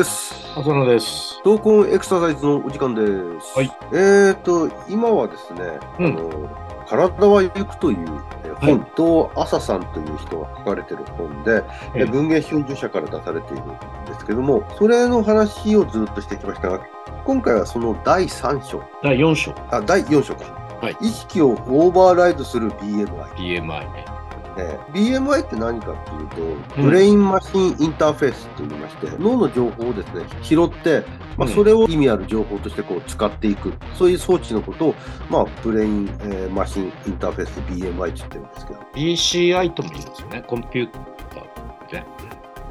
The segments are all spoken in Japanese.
です。浅野です。闘魂エクササイズのお時間です。はい。えっ、と、今はですね、うんあの、体は行くというえーはい本と、朝さんという人が書かれてる本で、えうん文芸春秋社から出されているんですけども、それの話をずっとしてきましたが、今回はその第3章、第4章、あ、第4章か。はい意識をオーバーライドする BMI。BMI ね。ね BMI って何かっていうと、うんブレインマシンインターフェースと言いまして、脳の情報をですね、拾って、まあ、うんそれを意味ある情報としてこう使っていく、そういう装置のことを、まあ、ブレイン、えーマシンインターフェース BMI って言ってるんですけど、BCI とも言うんですよね。コンピューターね。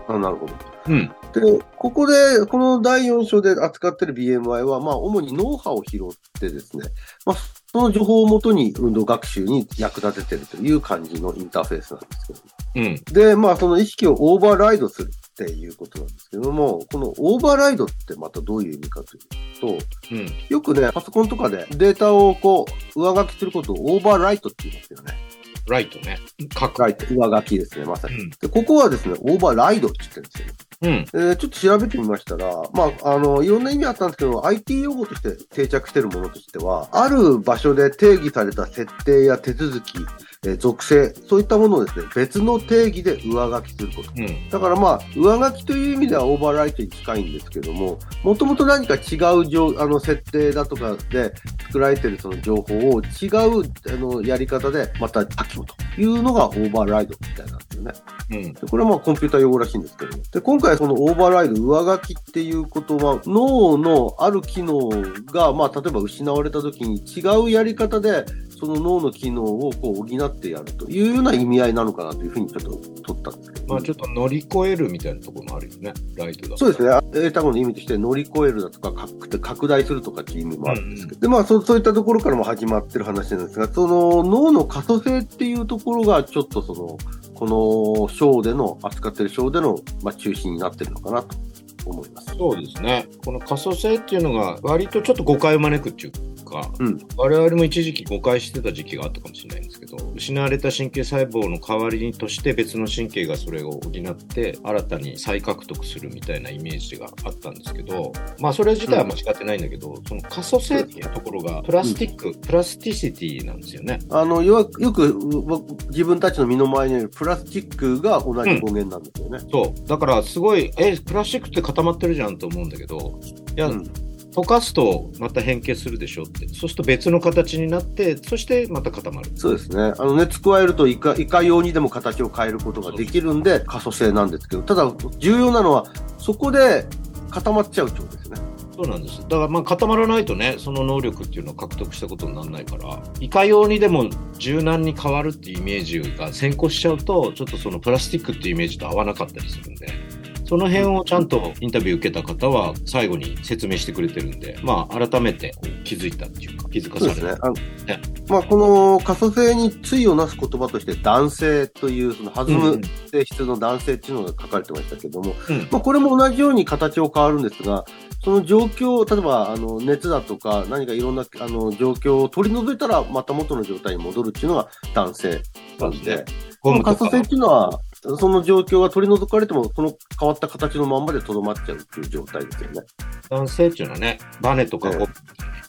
あなるほど。うん。で、ここで、この第4章で扱ってる BMI は、まあ、主に脳波を拾ってですね、まあ、その情報をもとに運動学習に役立ててるという感じのインターフェースなんですけど、うん。で、まあ、その意識をオーバーライドするっていうことなんですけども、このオーバーライドってまたどういう意味かというと、うん。よくね、パソコンとかでデータをこう、上書きすることをオーバーライトって言いますよね。ライトね。書く。ライト、上書きですね、まさに。うん。で、ここはですね、オーバーライドって言ってるんですよ。うん。えーちょっと調べてみましたら、まあ、あの、いろんな意味あったんですけど、IT 用語として定着しているものとしては、ある場所で定義された設定や手続き、えー属性、そういったものをですね、別の定義で上書きすること。うん。だからまあ、上書きという意味ではオーバーライトに近いんですけども、もともと何か違う情あの設定だとかで作られているその情報を違うあのやり方でまた書き込むというのがオーバーライドみたいなんですよね。うん。でこれはまあコンピューター用語らしいんですけども。で、今回そのオーバーライド、上書きっていうことは、脳のある機能が、まあ例えば失われた時に違うやり方で、その脳の機能をこう補ってやるというような意味合いなのかなというふうにちょっと取ったんですけど。まあちょっと乗り越えるみたいなところもあるよね。ライトだと。そうですね。英単語の意味として乗り越えるだとか、拡拡大するとかっていう意味もあるんですけど。で、まあそ、そういったところからも始まってる話なんですが、その脳の可塑性っていうところが、ちょっとその、この章での、扱ってる章での、まあ、中心になってるのかなと思います。そうですね。この可塑性っていうのが割とちょっと誤解を招くっていうか、うん我々も一時期誤解してた時期があったかもしれないんですけど、失われた神経細胞の代わりにとして別の神経がそれを補って新たに再獲得するみたいなイメージがあったんですけど、まあそれ自体は間違ってないんだけど、その可塑性っていうところがプラスティック、プラスティシティなんですよね。あの、よく、よくう僕自分たちの身の前にあるプラスチックが同じ語源なんですよね。そう。だからすごい、え、プラスチックって固まってるじゃんと思うんだけど、いや、うん溶かすとまた変形するでしょって。そうすると別の形になって、そしてまた固まる。そうですね。あの、熱加えるといか、いかようにでも形を変えることができるんで、可塑性なんですけど、ただ、重要なのは、そこで固まっちゃうってことですね。そうなんです。だからまあ固まらないとね、その能力っていうのを獲得したことにならないから、いかようにでも柔軟に変わるっていうイメージが先行しちゃうと、ちょっとそのプラスチックっていうイメージと合わなかったりするんで、その辺をちゃんとインタビュー受けた方は最後に説明してくれてるんで、まあ改めて気づいたっていうか、気づかされた。そうですね。ねまあ、この可塑性に対をなす言葉として、男性という、その弾うんむ性質の男性っていうのが書かれてましたけども、うん。まあ、これも同じように形を変わるんですが、その状況、例えば、あの、熱だとか、何かいろんな、あの、状況を取り除いたら、また元の状態に戻るっていうのが男性なんで、ゴこの可塑性っていうのは、その状況が取り除かれても、その変わった形のまんまでとどまっちゃうっていう状態ですよね。男性っていうのはね、バネとか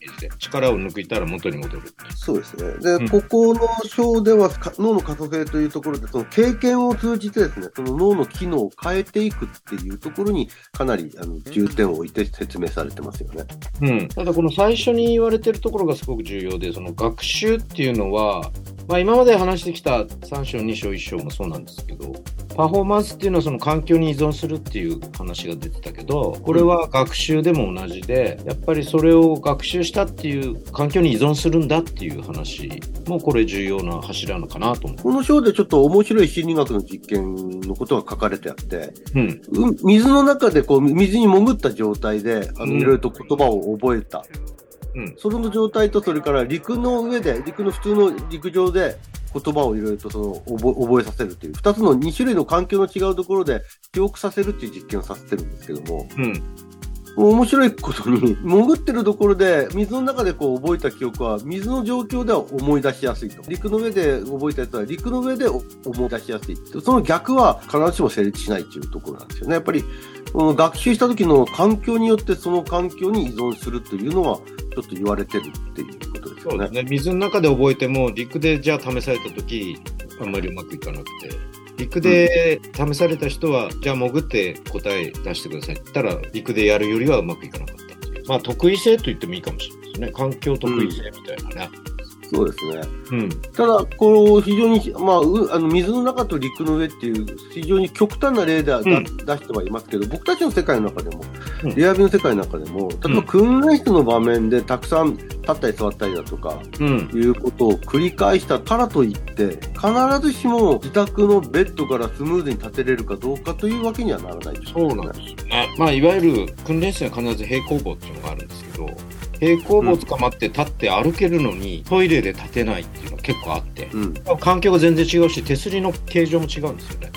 イメージで、力を抜いたら元に戻る。そうですね。で、うんここの章ではか脳の可塑性というところで、その経験を通じてですね、その脳の機能を変えていくっていうところにかなりあの重点を置いて説明されてますよね。うん、ただこの最初に言われてるところがすごく重要でその学習っていうのは、まあ、今まで話してきた3章2章1章もそうなんですけどパフォーマンスっていうのはその環境に依存するっていう話が出てたけどこれは学習でも同じでやっぱりそれを学習したっていう環境に依存するんだっていう話もこれ重要な柱なのかなと思う。この章でちょっと面白い心理学の実験のことが書かれてあって、うんうん水の中でこう水に潜った状態で、あの、うんいろいろと言葉を覚えた。うんその状態と、それから陸の上で、陸の普通の陸上で言葉をいろいろとその覚え覚えさせるという、二つの二種類の環境の違うところで記憶させるっていう実験をさせてるんですけども、うん面白いことに、潜ってるところで、水の中でこう覚えた記憶は、水の状況では思い出しやすいと。陸の上で覚えたやつは、陸の上で思い出しやすい。その逆は必ずしも成立しないっていうところなんですよね。やっぱり、学習した時の環境によってその環境に依存するというのは、ちょっと言われてるっていうことですよね。そうですね。水の中で覚えても、陸でじゃあ試された時、あんまりうまくいかなくて。陸で試された人は、じゃあ潜って答え出してくださいって言ったら、陸でやるよりはうまくいかなかった。まあ、得意性と言ってもいいかもしれないですね。環境得意性みたいなね。うんそうですね。うん、ただ、こう、非常に、まあ、あの水の中と陸の上っていう、非常に極端な例で、うん、出してはいますけど、僕たちの世界の中でも、うん、リアビの世界の中でも、例えば訓練室の場面でたくさん立ったり座ったりだとか、いうことを繰り返したからといって、必ずしも自宅のベッドからスムーズに立てれるかどうかというわけにはならない、ね、そうなんですね。まあ、いわゆる訓練室には必ず平行棒っていうのがあるんですけど、平行棒捕まって立って歩けるのに、トイレで立てないっていうのが結構あって、うん、環境が全然違うし手すりの形状も違うんですよね。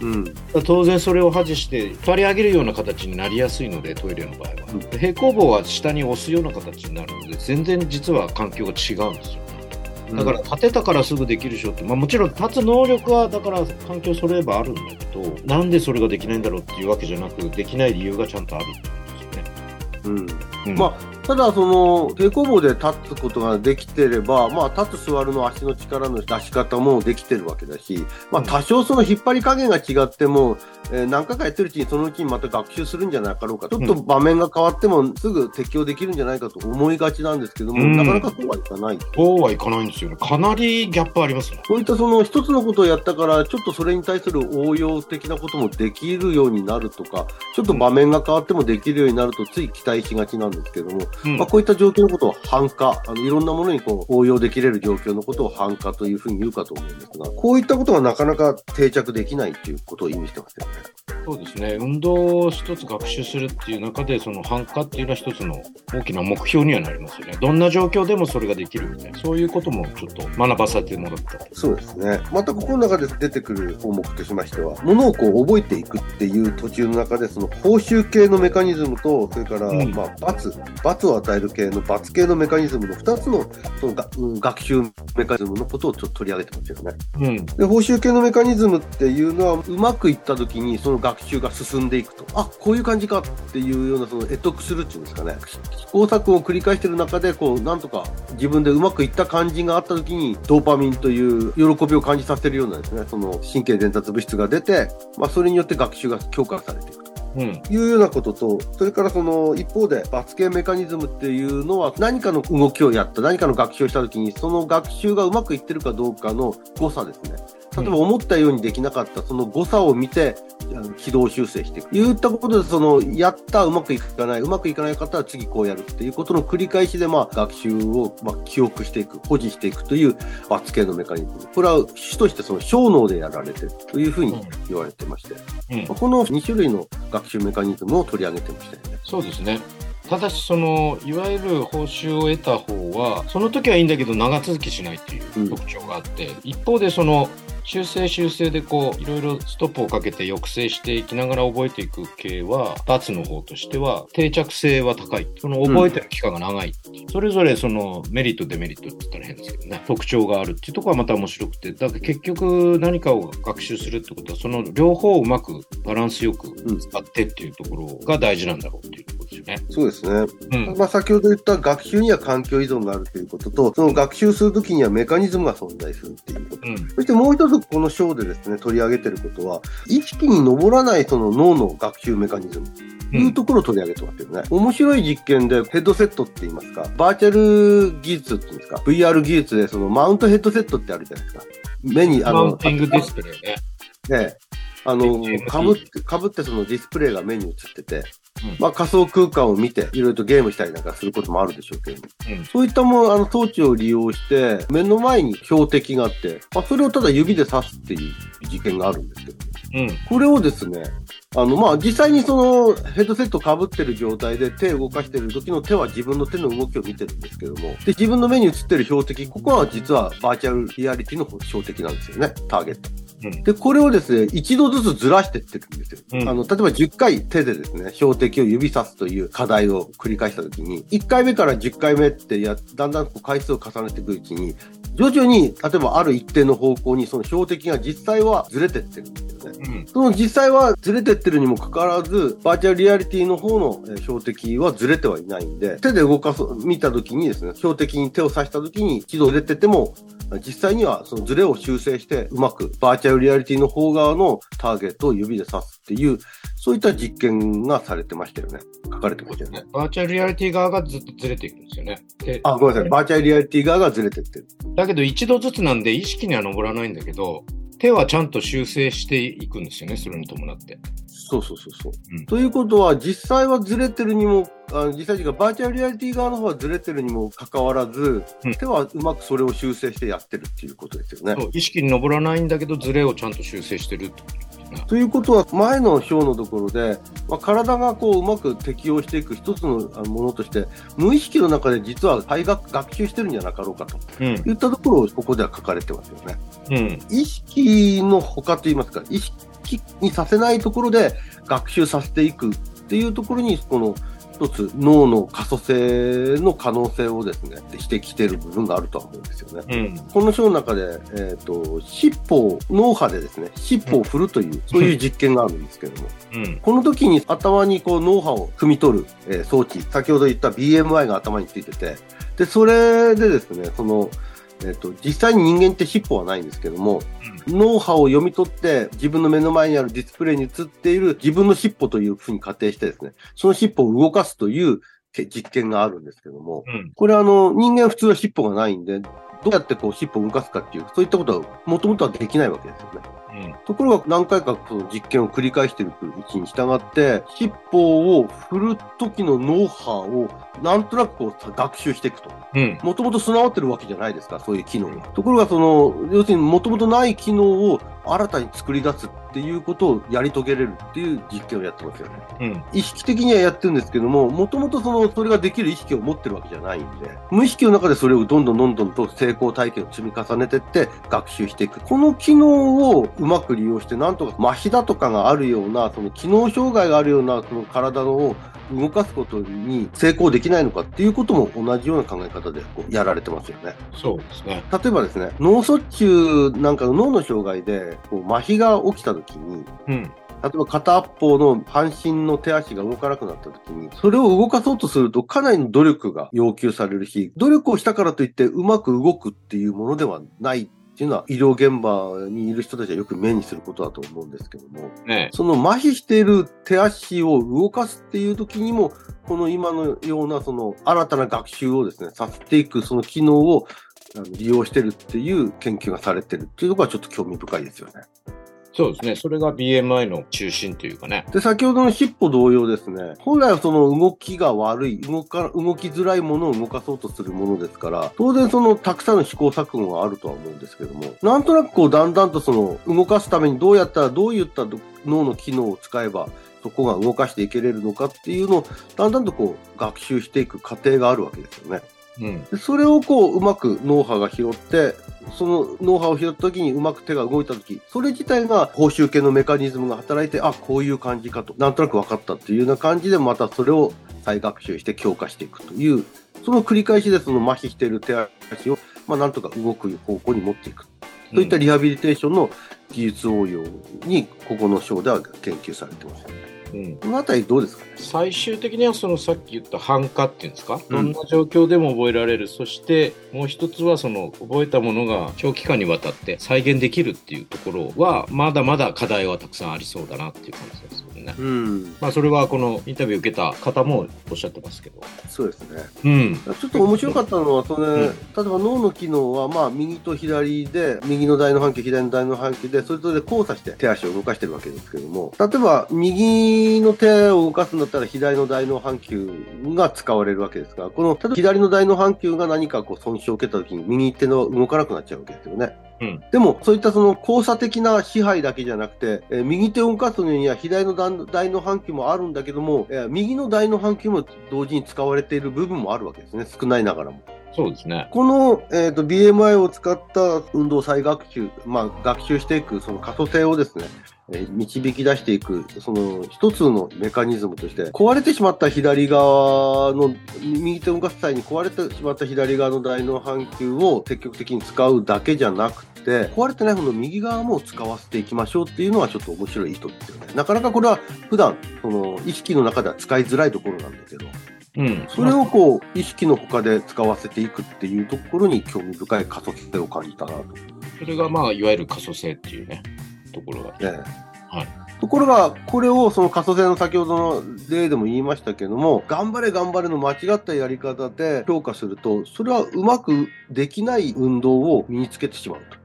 うん、当然それを外して取り上げるような形になりやすいのでトイレの場合は、うん、平行棒は下に押すような形になるので全然実は環境が違うんですよ。だから立てたからすぐできるでしょって、まあ、もちろん立つ能力はだから環境それればあるんだけどなんでそれができないんだろうっていうわけじゃなくできない理由がちゃんとあるんですよね。うん、うん、まあただ、その、平行棒で立つことができてれば、まあ、立つ座るの足の力の出し方もできてるわけだし、まあ、多少その引っ張り加減が違っても、えー、何回かやってるうちにそのうちにまた学習するんじゃなかろうか。ちょっと場面が変わってもすぐ適用できるんじゃないかと思いがちなんですけども、うん、なかなかそうはいかない。そうはいかないんですよね。かなりギャップありますね。そういったその一つのことをやったから、ちょっとそれに対する応用的なこともできるようになるとか、ちょっと場面が変わってもできるようになるとつい期待しがちなんですけども、うん、まあ、こういった状況況のことを繁華、あのいろんなものにこう応用できれる状況のことを繁華というふうに言うかと思うんですが、こういったことがなかなか定着できないということを意味してますよね。そうですね。運動を一つ学習するっていう中で、その繁華っていうのは一つの大きな目標にはなりますよね。どんな状況でもそれができるみたいな、そういうこともちょっと学ばさせてもらった。そうですね。またここの中で出てくる項目としましては、ものをこう覚えていくっていう途中の中で、その報酬系のメカニズムと、それから、まあ、罰、罰を与える系の罰系のメカニズムの2つのそのが、うん、学習メカニズムのことをちょっと取り上げてますよね。うん、で報酬系のメカニズムっていうのは、うまくいった時にその学習が進んでいくと、あこういう感じかっていうような、その得得するっていうんですかね、試行錯誤を繰り返してる中で、こう、なんとか自分でうまくいった感じがあった時に、ドーパミンという喜びを感じさせるようなですね、その神経伝達物質が出て、まあ、それによって学習が強化されていくいうようなことと、それからその一方で罰ゲメカニズムっていうのは何かの動きをやった、何かの学習をしたときに、その学習がうまくいってるかどうかの誤差ですね。例えば思ったようにできなかったその誤差を見て、軌道修正していく。言ったことで、その、やった、うまくいかない、うまくいかない方は次こうやるっていうことの繰り返しで、まあ、学習を、まあ、記憶していく、保持していくという罰系のメカニズム。これは主としてその小脳でやられてるというふうに言われてまして、うん、この2種類の学習メカニズムを取り上げてましたよね。そうですね。ただしそのいわゆる報酬を得た方はその時はいいんだけど長続きしないっていう特徴があって、うん、一方でその修正修正でこういろいろストップをかけて抑制していきながら覚えていく系は罰の方としては定着性は高い。その覚えてる期間が長い、うん、それぞれそのメリットデメリットって言ったら変ですけどね。特徴があるっていうところはまた面白くてだから結局何かを学習するってことはその両方をうまくバランスよく使ってっていうところが大事なんだろうっていうところですよね。そうですね、うん、まあ、先ほど言った学習には環境依存があるということとその学習するときにはメカニズムが存在するっていうこと、うん、そしてもう一つこの章でですね、取り上げてることは、意識に上らないその脳の学習メカニズム。というところを取り上げてますよね。うん、面白い実験でヘッドセットって言いますか、バーチャル技術っていうんですか、VR 技術でそのマウントヘッドセットってあるじゃないですか。目に、あの、マウンティングディスプレイね。ねあの、かぶって、かぶってそのディスプレイが目に映ってて、まあ、仮想空間を見て、いろいろとゲームしたりなんかすることもあるでしょうけど、うん、そういったもの、あの装置を利用して、目の前に標的があって、まあ、それをただ指で刺すっていう実験があるんですけど、うん、これをですね、あの、まあ、実際にそのヘッドセット被ってる状態で手を動かしてる時の手は自分の手の動きを見てるんですけども、で、自分の目に映ってる標的、ここは実はバーチャルリアリティの標的なんですよね、ターゲット。うんで、これをですね、一度ずつずらしていってるんですよ。うんあの、例えば10回手でですね、標的を指さすという課題を繰り返したときに、1回目から10回目ってや、だんだんこう回数を重ねていくうちに、徐々に、例えばある一定の方向にその標的が実際はずれてってるんですよね。うん。その実際はずれてってるにもかかわらず、バーチャルリアリティの方のえー標的はずれてはいないんで、手で動かす、見たときにですね、標的に手を刺したときに一度ずれてても、実際にはそのズレを修正して、うまくバーチャルリアリティの方側のターゲットを指で刺すっていう、そういった実験がされてましたよね。書かれてましたよね。バーチャルリアリティ側がずっとずれていくんですよね。であ、ごめんなさい。バーチャルリアリティ側がずれてってる。だけど一度ずつなんで意識には上らないんだけど、手はちゃんと修正していくんですよね、それに伴って。そうそうそうそう。うんということは、実際はずれてるにも、あ実際にバーチャルリアリティ側の方はずれてるにもかかわらず、うん手はうまくそれを修正してやってるっていうことですよね。意識に上らないんだけど、ズレをちゃんと修正してるってこということは、前の表のところで、まあ、体がこううまく適応していく一つのものとして、無意識の中で実は大学学習してるんじゃなかろうかとうん。いったところをここでは書かれてますよね。うん。意識の他といいますか、意識にさせないところで学習させていくっていうところに、この一つ脳の可塑性の可能性をですね、してきてる部分があるとは思うんですよね。うん。この章の中で、えっ、と、尻尾を、脳波でですね、尻尾を振るという、そういう実験があるんですけども、うん。この時に頭にこう脳波を汲み取る、えー装置、先ほど言った BMI が頭についてて、で、それでですね、その、えっ、と、実際に人間って尻尾はないんですけども、脳波を読み取って自分の目の前にあるディスプレイに映っている自分の尻尾というふうに仮定してですね、その尻尾を動かすというけ実験があるんですけども、うん。これあの、人間は普通は尻尾がないんで、どうやってこう尻尾を動かすかっていう、そういったことはもともとはできないわけですよね。うん。ところが何回かその実験を繰り返しているうちに従って、尻尾を振る時の脳波をなんとなくこう学習していくと。うん。もともと備わってるわけじゃないですか、そういう機能が。ところがその、要するにもともとない機能を新たに作り出すっていうことをやり遂げれるっていう実験をやってますよね。うん。意識的にはやってるんですけども、もともとその、それができる意識を持ってるわけじゃないんで、無意識の中でそれをどんどんどんどんと成功体験を積み重ねていって学習していく。この機能をうまく利用して、なんとか麻痺だとかがあるような、その機能障害があるような、その体の動かすことに成功できないのかっていうことも同じような考え方でこうやられてますよね。そうですね。例えばですね、脳卒中なんかの脳の障害でこう麻痺が起きた時に、うん。例えば片方の半身の手足が動かなくなった時に、それを動かそうとするとかなりの努力が要求されるし、努力をしたからといってうまく動くっていうものではないっていうのは医療現場にいる人たちはよく目にすることだと思うんですけども、ねその麻痺している手足を動かすっていう時にも、この今のようなその新たな学習をですね、させていくその機能を利用してるっていう研究がされてるっていうところはちょっと興味深いですよね。そうですね。それが BMI の中心というかね。で、先ほどの尻尾同様ですね、本来はその動きが悪い、動か、動きづらいものを動かそうとするものですから、当然そのたくさんの試行錯誤があるとは思うんですけども、なんとなくこうだんだんとその動かすためにどうやったらどういった脳の機能を使えば、そこが動かしていけれるのかっていうのを、だんだんとこう学習していく過程があるわけですよね。うん。それをこううまく脳波が拾って、その脳波を拾った時にうまく手が動いた時、それ自体が報酬系のメカニズムが働いて、あ、こういう感じかと、なんとなく分かったっていうような感じで、またそれを再学習して強化していくという、その繰り返しでその麻痺している手足を、まあ、なんとか動く方向に持っていく。そういったリハビリテーションの技術応用に、ここの章では研究されてます。うん。このあたりどうですかね？最終的にはそのさっき言った反化っていうんですか、うん。どんな状況でも覚えられる。そしてもう一つはその覚えたものが長期間にわたって再現できるっていうところはまだまだ課題はたくさんありそうだなっていう感じです。よね。うん、まあそれはこのインタビューを受けた方もおっしゃってますけど。そうですね。うん。ちょっと面白かったのは、それ、うん例えば脳の機能は、まあ、右と左で、右の大の半球、左の大の半球で、それぞれ交差して手足を動かしてるわけですけども、例えば、右の手を動かすんだったら、左の大の半球が使われるわけですが、この、例えば左の大の半球が何かこう損傷を受けた時に、右手の動かなくなっちゃうわけですよね。うんでも、そういったその交差的な支配だけじゃなくて、えー右手を動かすのには左の大の半球もあるんだけども、えー右の大の半球も同時に使われている部分もあるわけですね。少ないながらも。そうですね。この、えーと、BMI を使った運動再学習、まあ、学習していくその可塑性をですね、えー導き出していく、その一つのメカニズムとして、壊れてしまった左側の、右手を動かす際に壊れてしまった左側の大脳半球を積極的に使うだけじゃなくて、壊れてない方の右側も使わせていきましょうっていうのはちょっと面白い意図ですよね。なかなかこれは普段、その意識の中では使いづらいところなんだけど、うん。それをこう、意識の他で使わせていくっていうところに興味深い可塑性を感じたなと。それがまあ、いわゆる可塑性っていうね、ところが。ねはいところが、これをその可塑性の先ほどの例でも言いましたけども、頑張れ頑張れの間違ったやり方で評価すると、それはうまくできない運動を身につけてしまうと。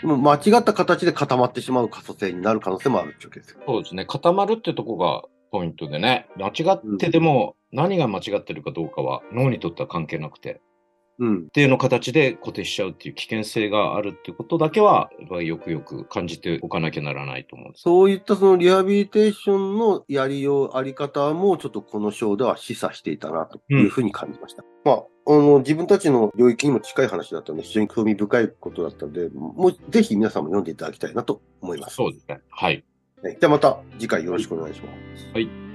でも間違った形で固まってしまう可塑性になる可能性もあるっていうわけですよ。そうですね。固まるってとこがポイントでね。間違ってても、何が間違ってるかどうかは脳にとっては関係なくて、うん。一定の形で固定しちゃうっていう危険性があるっていうことだけは、よくよく感じておかなきゃならないと思うんです。そういったそのリハビリテーションのやりよう、あり方もちょっとこの章では示唆していたなというふうに感じました。まあ、あの、自分たちの領域にも近い話だったので、非常に興味深いことだったので、もうぜひ皆さんも読んでいただきたいなと思います。そうですね。はい。ねじゃあまた次回よろしくお願いします。はい。